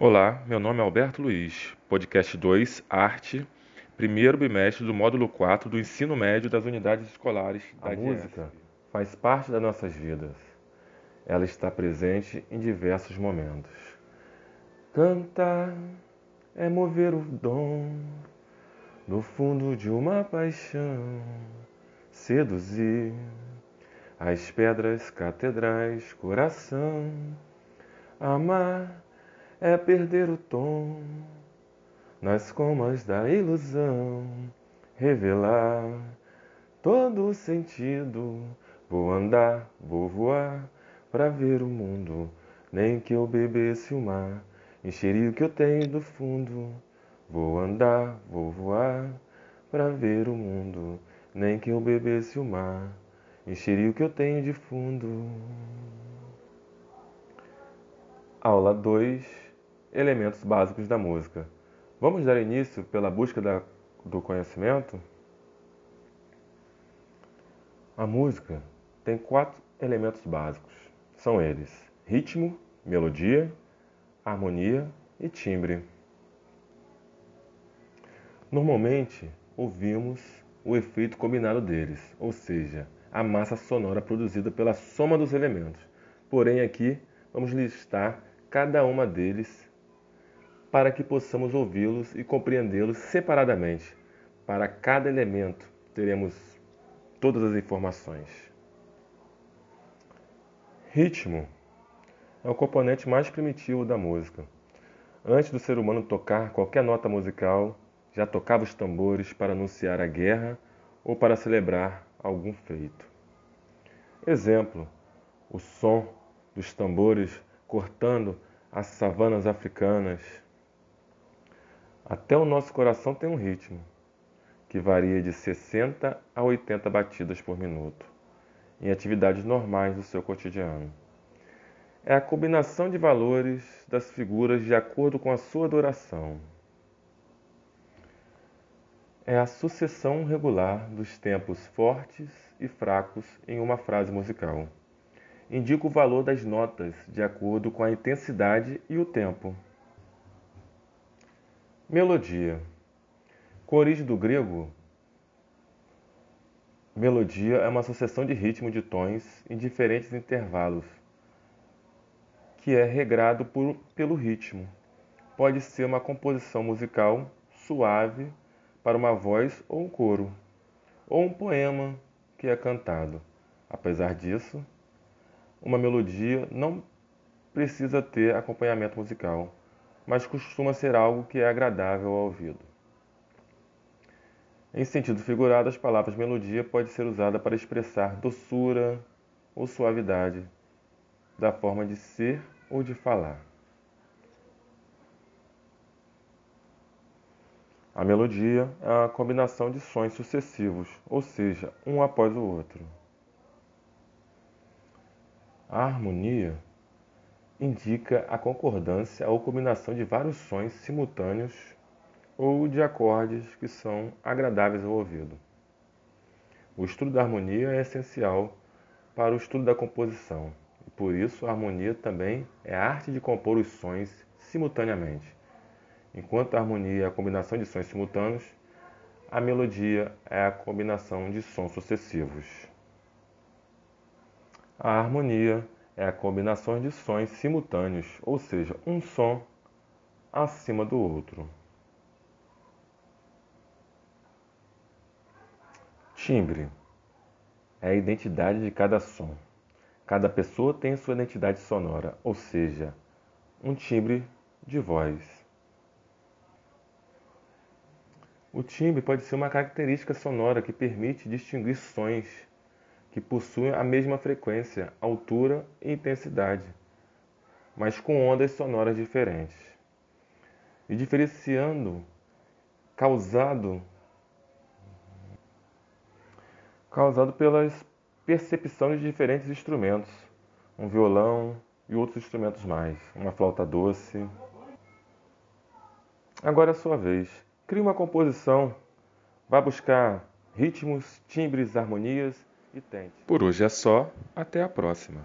Olá, meu nome é Alberto Luiz, podcast 2, Arte, primeiro bimestre do módulo 4 do ensino médio das unidades escolares da A música faz parte das nossas vidas. Ela está presente em diversos momentos. Cantar é mover o dom no fundo de uma paixão, seduzir as pedras catedrais, coração, amar é perder o tom nas comas da ilusão, revelar todo o sentido. Vou andar, vou voar para ver o mundo, nem que eu bebesse o mar, encheria o que eu tenho do fundo. Vou andar, vou voar para ver o mundo, nem que eu bebesse o mar, encheria o que eu tenho de fundo. Aula 2 elementos básicos da música. Vamos dar início pela busca da, do conhecimento? A música tem quatro elementos básicos. São eles: ritmo, melodia, harmonia e timbre. Normalmente, ouvimos o efeito combinado deles, ou seja, a massa sonora produzida pela soma dos elementos. Porém, aqui vamos listar cada uma deles para que possamos ouvi-los e compreendê-los separadamente. Para cada elemento teremos todas as informações. Ritmo é o componente mais primitivo da música. Antes do ser humano tocar qualquer nota musical, já tocava os tambores para anunciar a guerra ou para celebrar algum feito. Exemplo: o som dos tambores cortando as savanas africanas até o nosso coração tem um ritmo, que varia de 60 a 80 batidas por minuto, em atividades normais do seu cotidiano. É a combinação de valores das figuras de acordo com a sua duração. É a sucessão regular dos tempos fortes e fracos em uma frase musical. Indica o valor das notas de acordo com a intensidade e o tempo. Melodia. Com origem do grego, melodia é uma sucessão de ritmo de tons em diferentes intervalos, que é regrado por, pelo ritmo. Pode ser uma composição musical suave para uma voz ou um coro, ou um poema que é cantado. Apesar disso, uma melodia não precisa ter acompanhamento musical mas costuma ser algo que é agradável ao ouvido. Em sentido figurado, as palavras melodia pode ser usada para expressar doçura ou suavidade da forma de ser ou de falar. A melodia é a combinação de sons sucessivos, ou seja, um após o outro. A harmonia indica a concordância ou combinação de vários sons simultâneos ou de acordes que são agradáveis ao ouvido. O estudo da harmonia é essencial para o estudo da composição, e por isso a harmonia também é a arte de compor os sons simultaneamente. Enquanto a harmonia é a combinação de sons simultâneos, a melodia é a combinação de sons sucessivos. A harmonia é a combinação de sons simultâneos, ou seja, um som acima do outro. Timbre é a identidade de cada som. Cada pessoa tem sua identidade sonora, ou seja, um timbre de voz. O timbre pode ser uma característica sonora que permite distinguir sons que possuem a mesma frequência, altura e intensidade, mas com ondas sonoras diferentes. E diferenciando causado causado pelas percepções de diferentes instrumentos, um violão e outros instrumentos mais, uma flauta doce. Agora é a sua vez. Crie uma composição, vá buscar ritmos, timbres, harmonias e tente. Por hoje é só, até a próxima.